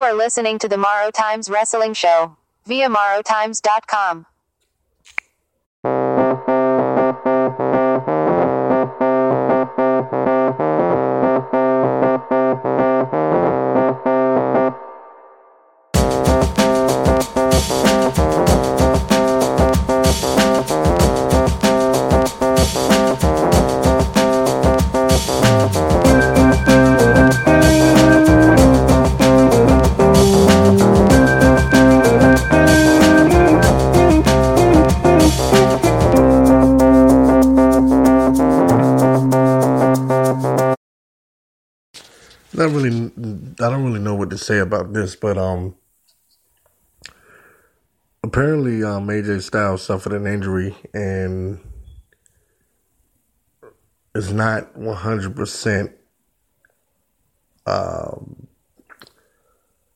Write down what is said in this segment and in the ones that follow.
are listening to the Morrow Times Wrestling Show via morrowtimes.com. say about this, but um, apparently, um, AJ Styles suffered an injury and is not one hundred percent um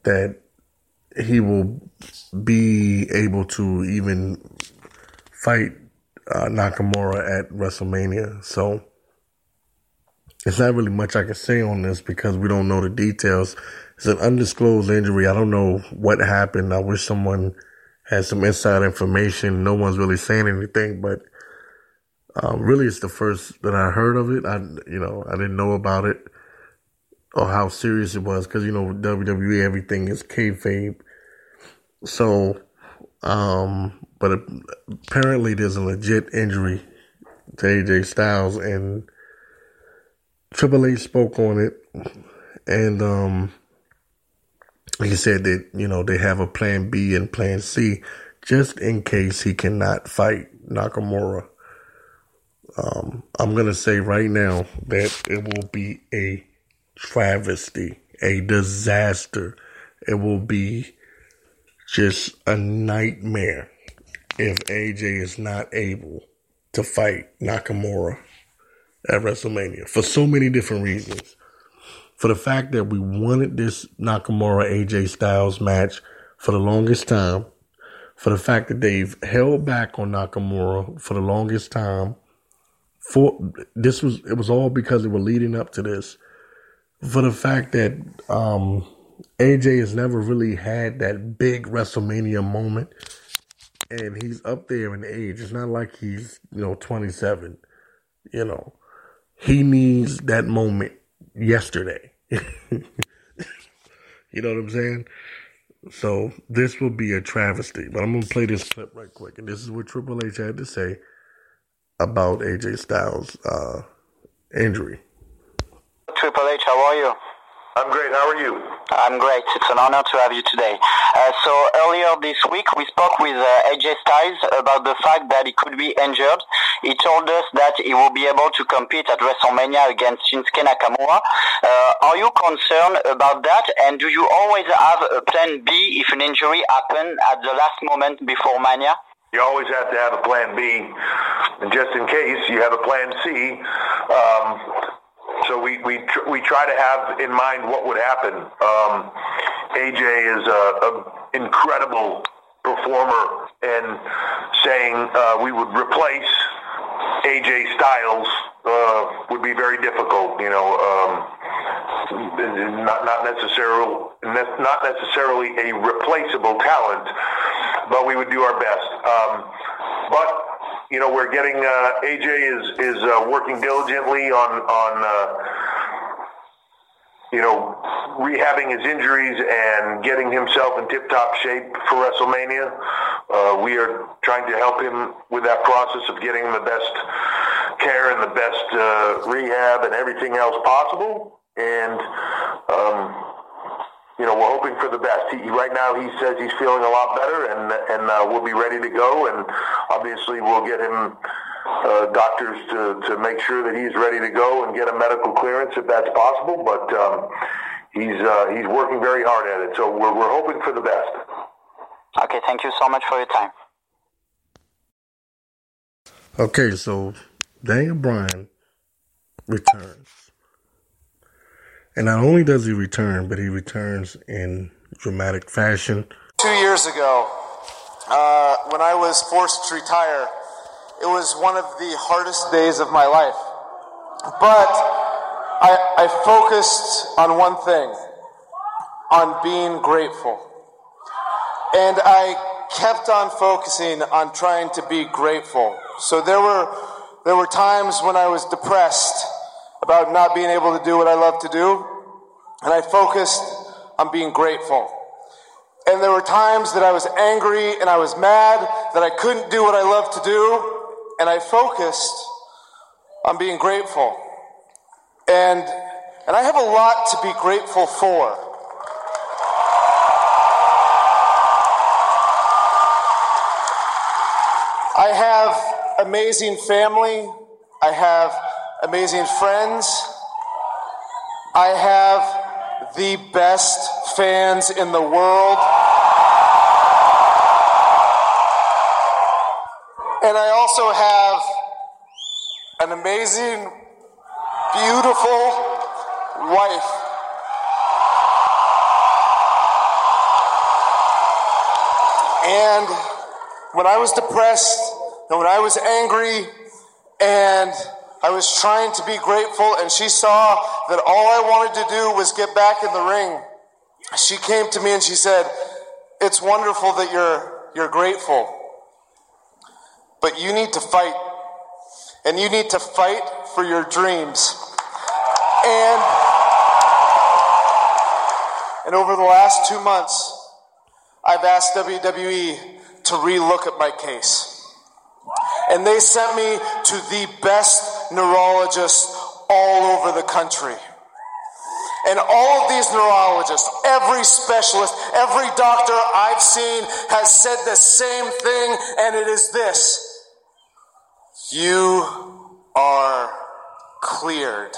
that he will be able to even fight uh, Nakamura at WrestleMania. So it's not really much I can say on this because we don't know the details. It's an undisclosed injury. I don't know what happened. I wish someone had some inside information. No one's really saying anything, but um, really, it's the first that I heard of it. I, you know, I didn't know about it or how serious it was because you know WWE everything is kayfabe. So, um, but apparently there's a legit injury to AJ Styles and Triple H spoke on it, and um, he said that you know they have a plan B and plan C just in case he cannot fight Nakamura. Um, I'm gonna say right now that it will be a travesty, a disaster. It will be just a nightmare if AJ is not able to fight Nakamura at WrestleMania for so many different reasons. For the fact that we wanted this Nakamura AJ Styles match for the longest time, for the fact that they've held back on Nakamura for the longest time. For this was it was all because they were leading up to this. For the fact that um, AJ has never really had that big WrestleMania moment, and he's up there in age. It's not like he's you know twenty seven, you know. He needs that moment yesterday. you know what I'm saying? So this will be a travesty. But I'm gonna play this clip right quick, and this is what Triple H had to say about AJ Styles' uh, injury. Triple H, how are you? I'm great. How are you? I'm great. It's an honor to have you today. Uh, so earlier this week, we spoke with uh, AJ Styles about the fact that he could be injured. He told us that he will be able to compete at WrestleMania against Shinsuke Nakamura. Uh, are you concerned about that? And do you always have a plan B if an injury happens at the last moment before Mania? You always have to have a plan B, and just in case, you have a plan C. Um, so we we tr- we try to have in mind what would happen. Um, AJ is a, a incredible performer, and saying uh, we would replace AJ Styles uh, would be very difficult. You know, um, not not necessarily not necessarily a replaceable talent, but we would do our best. Um, but you know, we're getting uh, AJ is is uh, working diligently on on uh, you know rehabbing his injuries and getting himself in tip top shape for WrestleMania. Uh, we are trying to help him with that process of getting the best care and the best uh, rehab and everything else possible. And um, you know, we're hoping for the best. He, right now, he says he's feeling a lot better, and and uh, we'll be ready to go. And obviously, we'll get him uh, doctors to to make sure that he's ready to go and get a medical clearance if that's possible. But um, he's uh, he's working very hard at it, so we're we're hoping for the best. Okay, thank you so much for your time. Okay, so Daniel Bryan returns. And not only does he return, but he returns in dramatic fashion. Two years ago, uh, when I was forced to retire, it was one of the hardest days of my life. But I, I focused on one thing. on being grateful. And I kept on focusing on trying to be grateful. So there were, there were times when I was depressed about not being able to do what I love to do. And I focused on being grateful. And there were times that I was angry and I was mad that I couldn't do what I love to do. And I focused on being grateful. And, and I have a lot to be grateful for. I have amazing family. I have amazing friends. I have the best fans in the world. And I also have an amazing, beautiful wife. And when I was depressed and when I was angry and I was trying to be grateful and she saw that all I wanted to do was get back in the ring, she came to me and she said, It's wonderful that you're, you're grateful, but you need to fight. And you need to fight for your dreams. And, and over the last two months, I've asked WWE to relook at my case. And they sent me to the best neurologists all over the country. And all of these neurologists, every specialist, every doctor I've seen has said the same thing, and it is this You are cleared.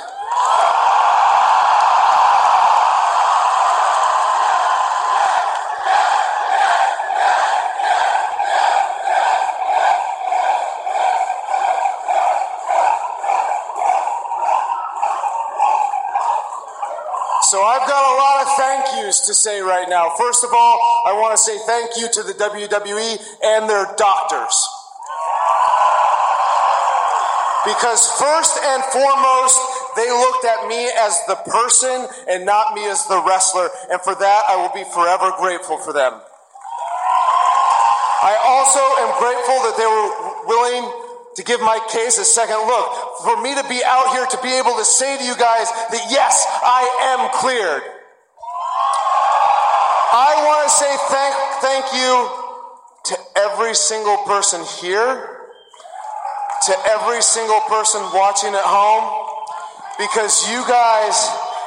So I've got a lot of thank yous to say right now. First of all, I want to say thank you to the WWE and their doctors. Because first and foremost, they looked at me as the person and not me as the wrestler. And for that, I will be forever grateful for them. I also am grateful that they were willing to give my case a second look. For me to be out here to be able to say to you guys that yes, I am cleared. I want to say thank, thank you to every single person here, to every single person watching at home, because you guys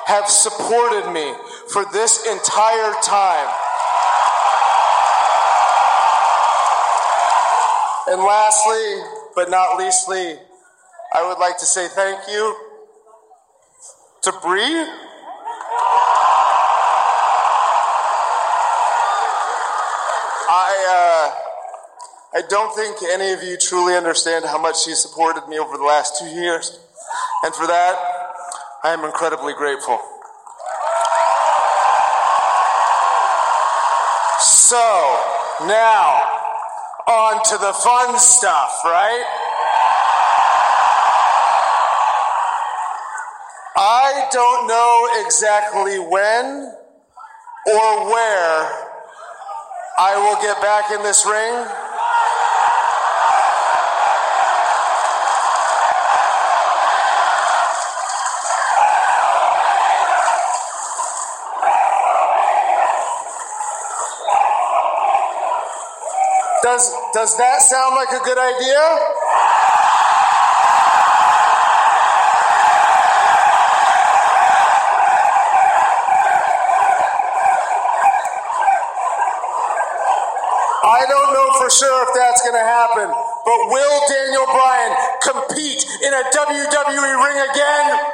have supported me for this entire time. And lastly, but not leastly, I would like to say thank you to Brie. I, uh, I don't think any of you truly understand how much she supported me over the last two years. And for that, I am incredibly grateful. So, now, on to the fun stuff, right? I don't know exactly when or where I will get back in this ring. Does, does that sound like a good idea? I don't know for sure if that's going to happen, but will Daniel Bryan compete in a WWE ring again?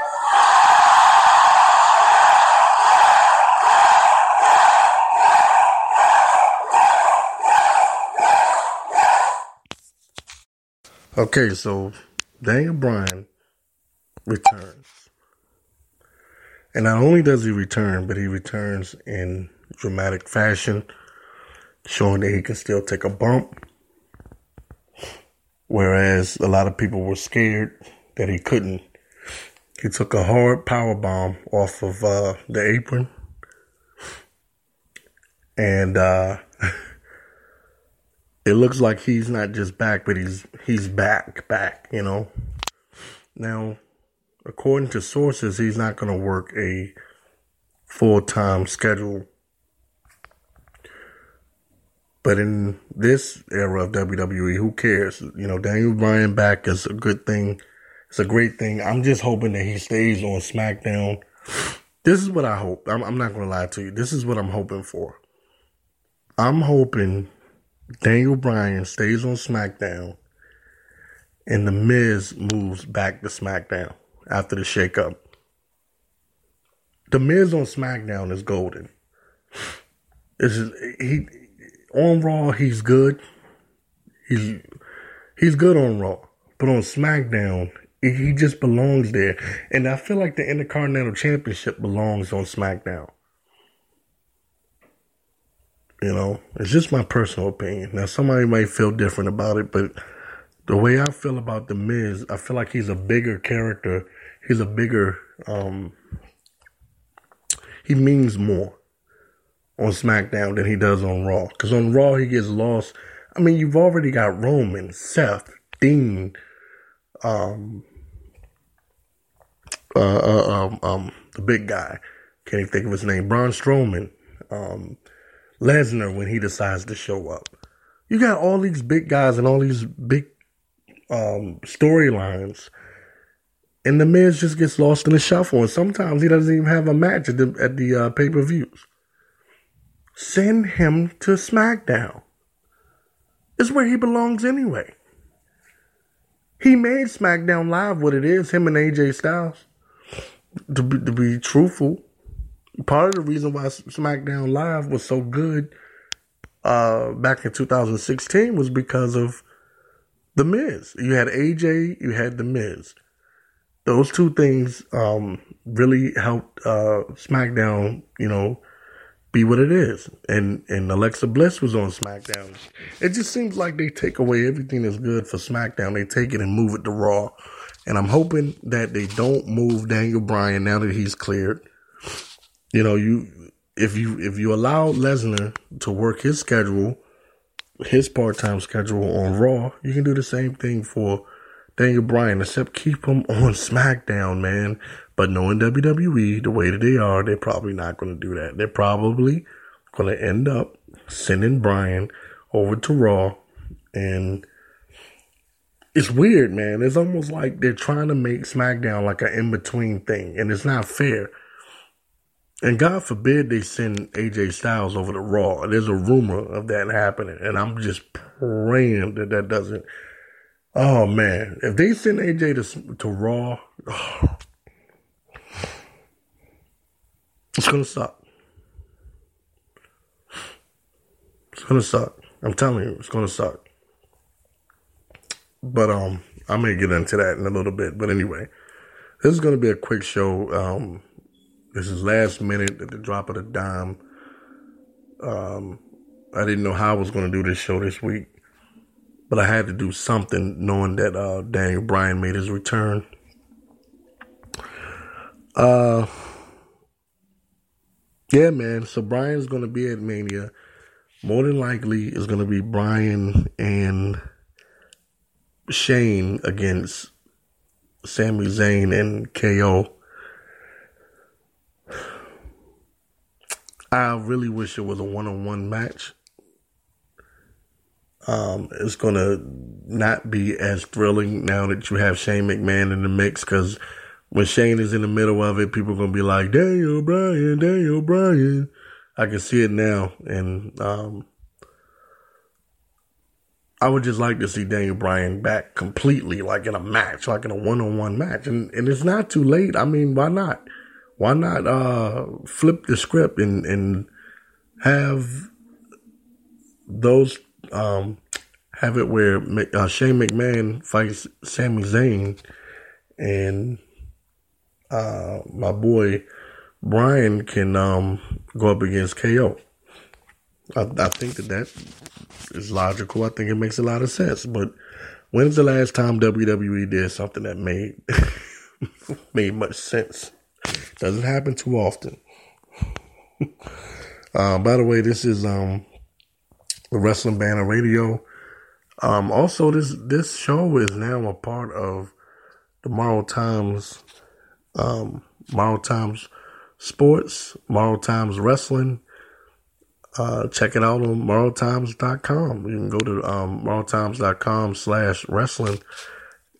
Okay, so Daniel Bryan returns. And not only does he return, but he returns in dramatic fashion, showing that he can still take a bump. Whereas a lot of people were scared that he couldn't. He took a hard power bomb off of uh, the apron and uh, it looks like he's not just back, but he's he's back, back. You know. Now, according to sources, he's not going to work a full time schedule. But in this era of WWE, who cares? You know, Daniel Bryan back is a good thing. It's a great thing. I'm just hoping that he stays on SmackDown. This is what I hope. I'm, I'm not going to lie to you. This is what I'm hoping for. I'm hoping Daniel Bryan stays on SmackDown and The Miz moves back to SmackDown after the shakeup. The Miz on SmackDown is golden. It's just, he on Raw he's good. He's he's good on Raw, but on SmackDown he just belongs there. And I feel like the Intercontinental Championship belongs on SmackDown. You know, it's just my personal opinion. Now, somebody might feel different about it, but the way I feel about The Miz, I feel like he's a bigger character. He's a bigger, um, he means more on SmackDown than he does on Raw. Because on Raw, he gets lost. I mean, you've already got Roman, Seth, Dean, um, uh, uh, um, um, the big guy. Can't even think of his name. Braun Strowman, um, Lesnar when he decides to show up. You got all these big guys and all these big um, storylines, and the Miz just gets lost in the shuffle. And sometimes he doesn't even have a match at the at the uh, pay per views. Send him to SmackDown. It's where he belongs anyway. He made SmackDown Live what it is, him and AJ Styles. To be, to be truthful, part of the reason why SmackDown Live was so good uh, back in 2016 was because of The Miz. You had AJ, you had The Miz. Those two things um, really helped uh, SmackDown, you know, be what it is. And and Alexa Bliss was on SmackDown. It just seems like they take away everything that's good for SmackDown. They take it and move it to Raw. And I'm hoping that they don't move Daniel Bryan now that he's cleared. You know, you if you if you allow Lesnar to work his schedule, his part time schedule on Raw, you can do the same thing for Daniel Bryan, except keep him on SmackDown, man. But knowing WWE the way that they are, they're probably not going to do that. They're probably going to end up sending Bryan over to Raw. And it's weird, man. It's almost like they're trying to make SmackDown like an in between thing. And it's not fair. And God forbid they send AJ Styles over to Raw. There's a rumor of that happening. And I'm just praying that that doesn't. Oh, man. If they send AJ to, to Raw. Oh, It's gonna suck. It's gonna suck. I'm telling you, it's gonna suck. But um, I may get into that in a little bit. But anyway, this is gonna be a quick show. Um, this is last minute at the drop of the dime. Um, I didn't know how I was gonna do this show this week, but I had to do something, knowing that uh, Daniel Bryan made his return. Uh yeah, man. So Bryan's gonna be at Mania. More than likely, it's gonna be Bryan and Shane against Sami Zayn and KO. I really wish it was a one-on-one match. Um, it's gonna not be as thrilling now that you have Shane McMahon in the mix because when Shane is in the middle of it, people are gonna be like, Daniel Bryan, Daniel Bryan. I can see it now. And um, I would just like to see Daniel Bryan back completely, like in a match, like in a one on one match. And and it's not too late. I mean, why not? Why not uh, flip the script and, and have those um, have it where uh, Shane McMahon fights Sami Zayn and uh, my boy Bryan can um, go up against KO. I, I think that that is logical. I think it makes a lot of sense. But when's the last time WWE did something that made made much sense? Doesn't happen too often. Uh, by the way, this is um the Wrestling Banner Radio. Um, also, this this show is now a part of the Morrow Times, um, Morrow Times Sports, Morrow Times Wrestling. Uh, check it out on morrowtimes.com. You can go to um, morrowtimes.com slash wrestling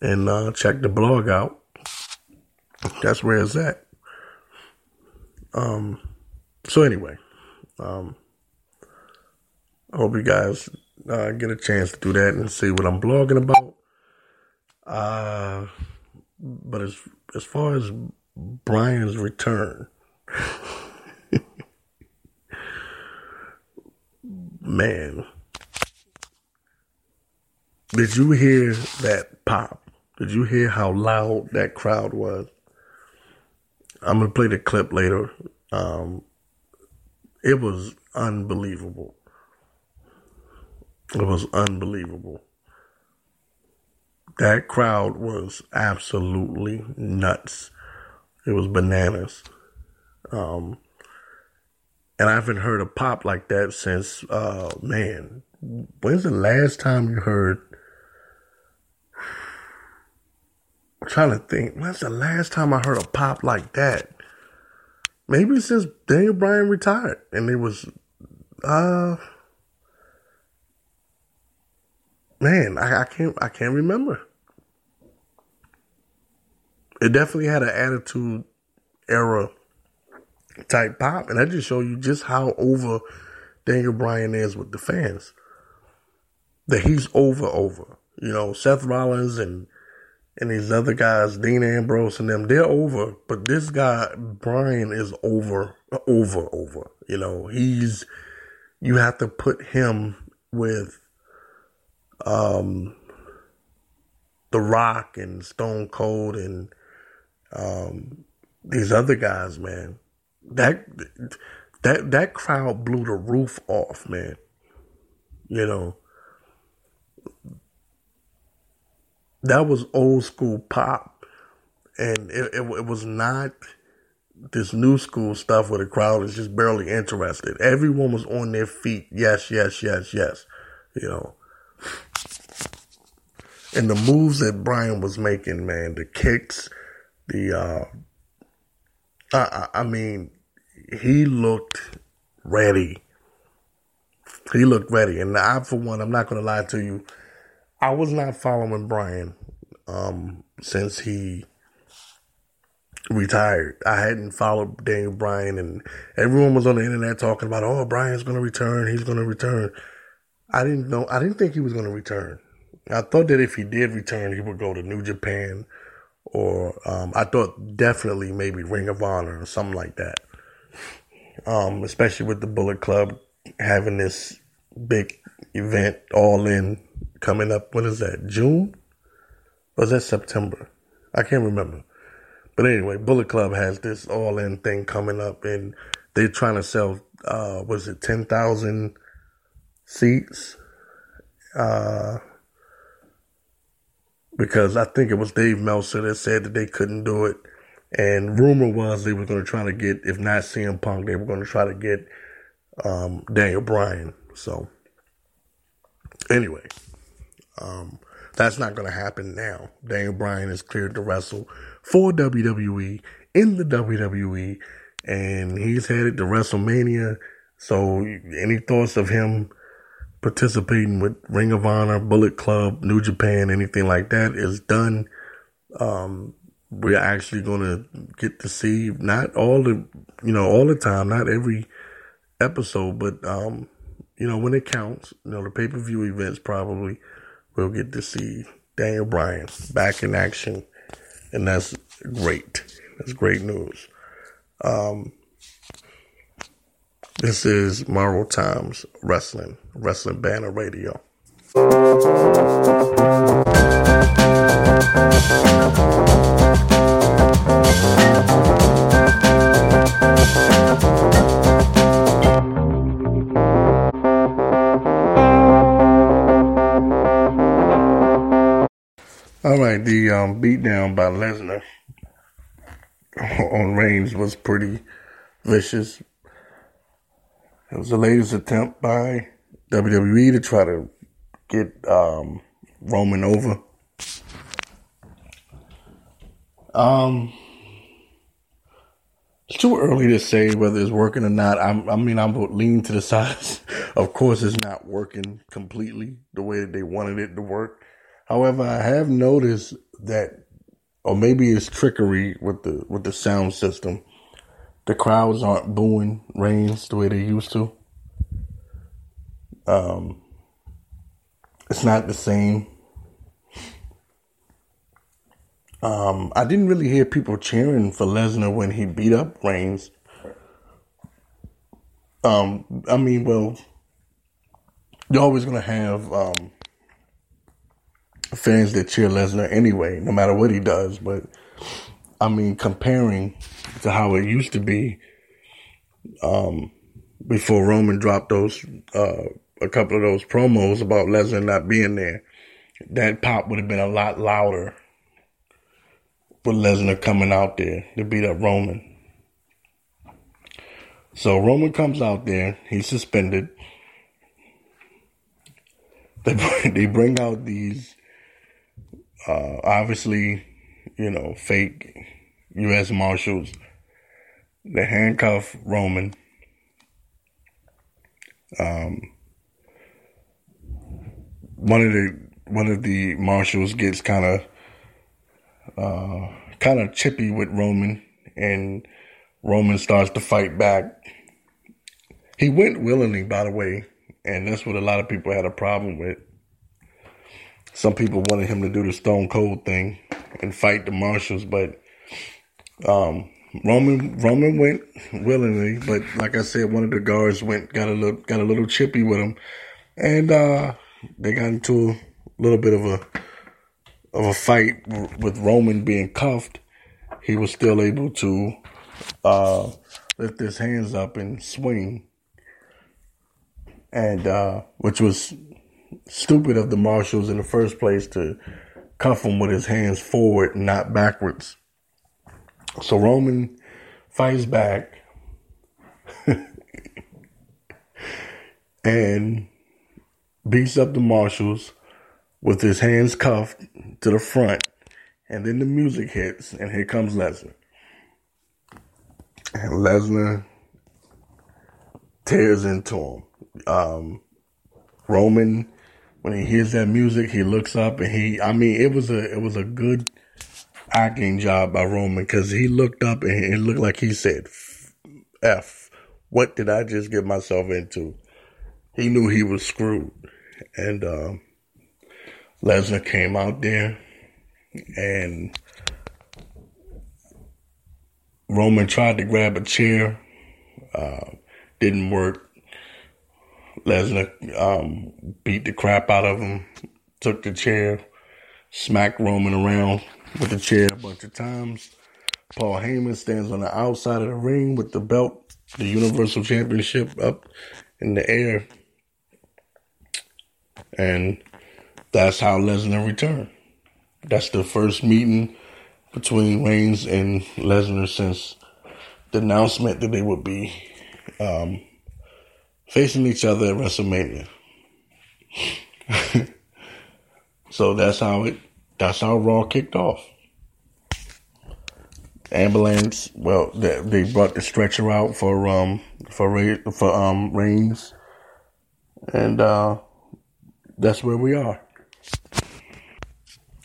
and uh, check the blog out. That's where it's at. Um, so anyway, um, I hope you guys uh, get a chance to do that and see what I'm blogging about. Uh, but as as far as Bryan's return, man, did you hear that pop? Did you hear how loud that crowd was? I'm gonna play the clip later. Um, it was unbelievable. It was unbelievable. That crowd was absolutely nuts. It was bananas. Um, and I haven't heard a pop like that since, uh, man, when's the last time you heard? I'm trying to think. When's the last time I heard a pop like that? Maybe since Daniel Bryan retired, and it was, uh, man, I, I can't, I can't remember. It definitely had an attitude era type pop, and that just show you just how over Daniel Bryan is with the fans. That he's over, over. You know, Seth Rollins and and these other guys, Dean Ambrose and them, they're over. But this guy, Bryan, is over, over, over. You know, he's, you have to put him with, um, The Rock and Stone Cold and, um, these other guys, man. That, that, that crowd blew the roof off, man. You know, that was old school pop, and it, it, it was not this new school stuff where the crowd is just barely interested. Everyone was on their feet. Yes, yes, yes, yes. You know. And the moves that Bryan was making, man, the kicks, the uh I, I mean, he looked ready. He looked ready. And I for one, I'm not gonna lie to you. I was not following Bryan um, since he retired. I hadn't followed Daniel Bryan, and everyone was on the internet talking about, "Oh, Bryan's going to return. He's going to return." I didn't know. I didn't think he was going to return. I thought that if he did return, he would go to New Japan, or um, I thought definitely maybe Ring of Honor or something like that. Um, especially with the Bullet Club having this big event all in coming up. What is that? June? Or is that September? I can't remember. But anyway, Bullet Club has this all in thing coming up and they're trying to sell uh was it ten thousand seats? Uh because I think it was Dave Meltzer that said that they couldn't do it. And rumor was they were going to try to get, if not CM Punk, they were going to try to get um, Daniel Bryan. So, anyway, um, that's not going to happen now. Daniel Bryan is cleared to wrestle for WWE in the WWE, and he's headed to WrestleMania. So, any thoughts of him participating with Ring of Honor, Bullet Club, New Japan, anything like that is done. Um, we're actually going to get to see not all the, you know, all the time, not every episode, but, um, you know, when it counts, you know, the pay per view events probably we'll get to see Daniel Bryan back in action. And that's great. That's great news. Um, this is Morrow Times Wrestling, Wrestling Banner Radio. All right, the um, beatdown by Lesnar on Reigns was pretty vicious. It was the latest attempt by WWE to try to get um, Roman over. Um, it's too early to say whether it's working or not. I'm, I mean, I'm leaning to the side. of course, it's not working completely the way that they wanted it to work. However, I have noticed that, or maybe it's trickery with the with the sound system. The crowds aren't booing Reigns the way they used to. Um, it's not the same. Um, I didn't really hear people cheering for Lesnar when he beat up Reigns. Um, I mean, well, you're always gonna have um, fans that cheer Lesnar anyway, no matter what he does. But I mean, comparing to how it used to be um, before Roman dropped those uh, a couple of those promos about Lesnar not being there, that pop would have been a lot louder with Lesnar coming out there to beat up Roman. So Roman comes out there, he's suspended. They they bring out these uh, obviously, you know, fake U.S. Marshals. They handcuff Roman. Um, one of the one of the marshals gets kind of uh, kind of chippy with Roman, and Roman starts to fight back. He went willingly, by the way, and that's what a lot of people had a problem with. Some people wanted him to do the Stone Cold thing and fight the marshals, but um, Roman Roman went willingly. But like I said, one of the guards went got a little got a little chippy with him, and uh, they got into a little bit of a of a fight with Roman being cuffed. He was still able to uh, lift his hands up and swing, and uh, which was stupid of the marshals in the first place to cuff him with his hands forward, not backwards. So Roman fights back. and beats up the marshals with his hands cuffed to the front. And then the music hits, and here comes Lesnar. And Lesnar tears into him. Um, Roman, when he hears that music, he looks up and he, I mean, it was a, it was a good acting job by Roman because he looked up and it looked like he said, F, what did I just get myself into? He knew he was screwed. And uh, Lesnar came out there and Roman tried to grab a chair, uh, didn't work. Lesnar um, beat the crap out of him, took the chair, smacked Roman around with the chair a bunch of times. Paul Heyman stands on the outside of the ring with the belt, the Universal Championship up in the air. And that's how Lesnar returned. That's the first meeting between Reigns and Lesnar since the announcement that they would be um, facing each other at WrestleMania. so that's how it. That's how Raw kicked off. Ambulance. Well, they, they brought the stretcher out for um for for um Reigns, and uh, that's where we are.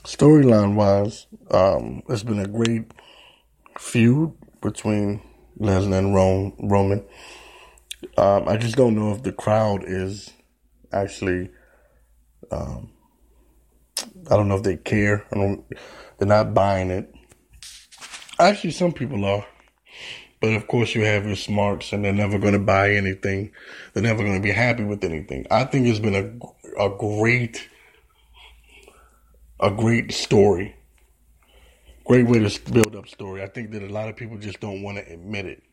Storyline wise, um, it's been a great feud between Lesnar and Roman. Um, I just don't know if the crowd is actually. Um, I don't know if they care. I don't. They're not buying it. Actually, some people are. But of course, you have your smarts, and they're never going to buy anything. They're never going to be happy with anything. I think it's been a a great a great story. Great way to build up story. I think that a lot of people just don't want to admit it.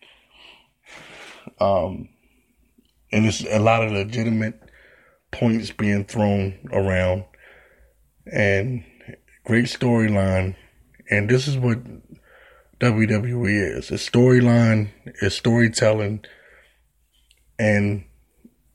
Um, and it's a lot of legitimate points being thrown around and great storyline. And this is what WWE is. It's storyline, it's storytelling, And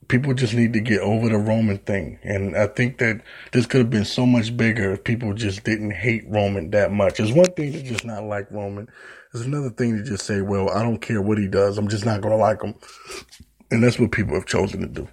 people just need to get over the Roman thing. And I think that this could have been so much bigger if people just didn't hate Roman that much. It's one thing to just not like Roman. It's another thing to just say, well, I don't care what he does. I'm just not going to like him. And that's what people have chosen to do.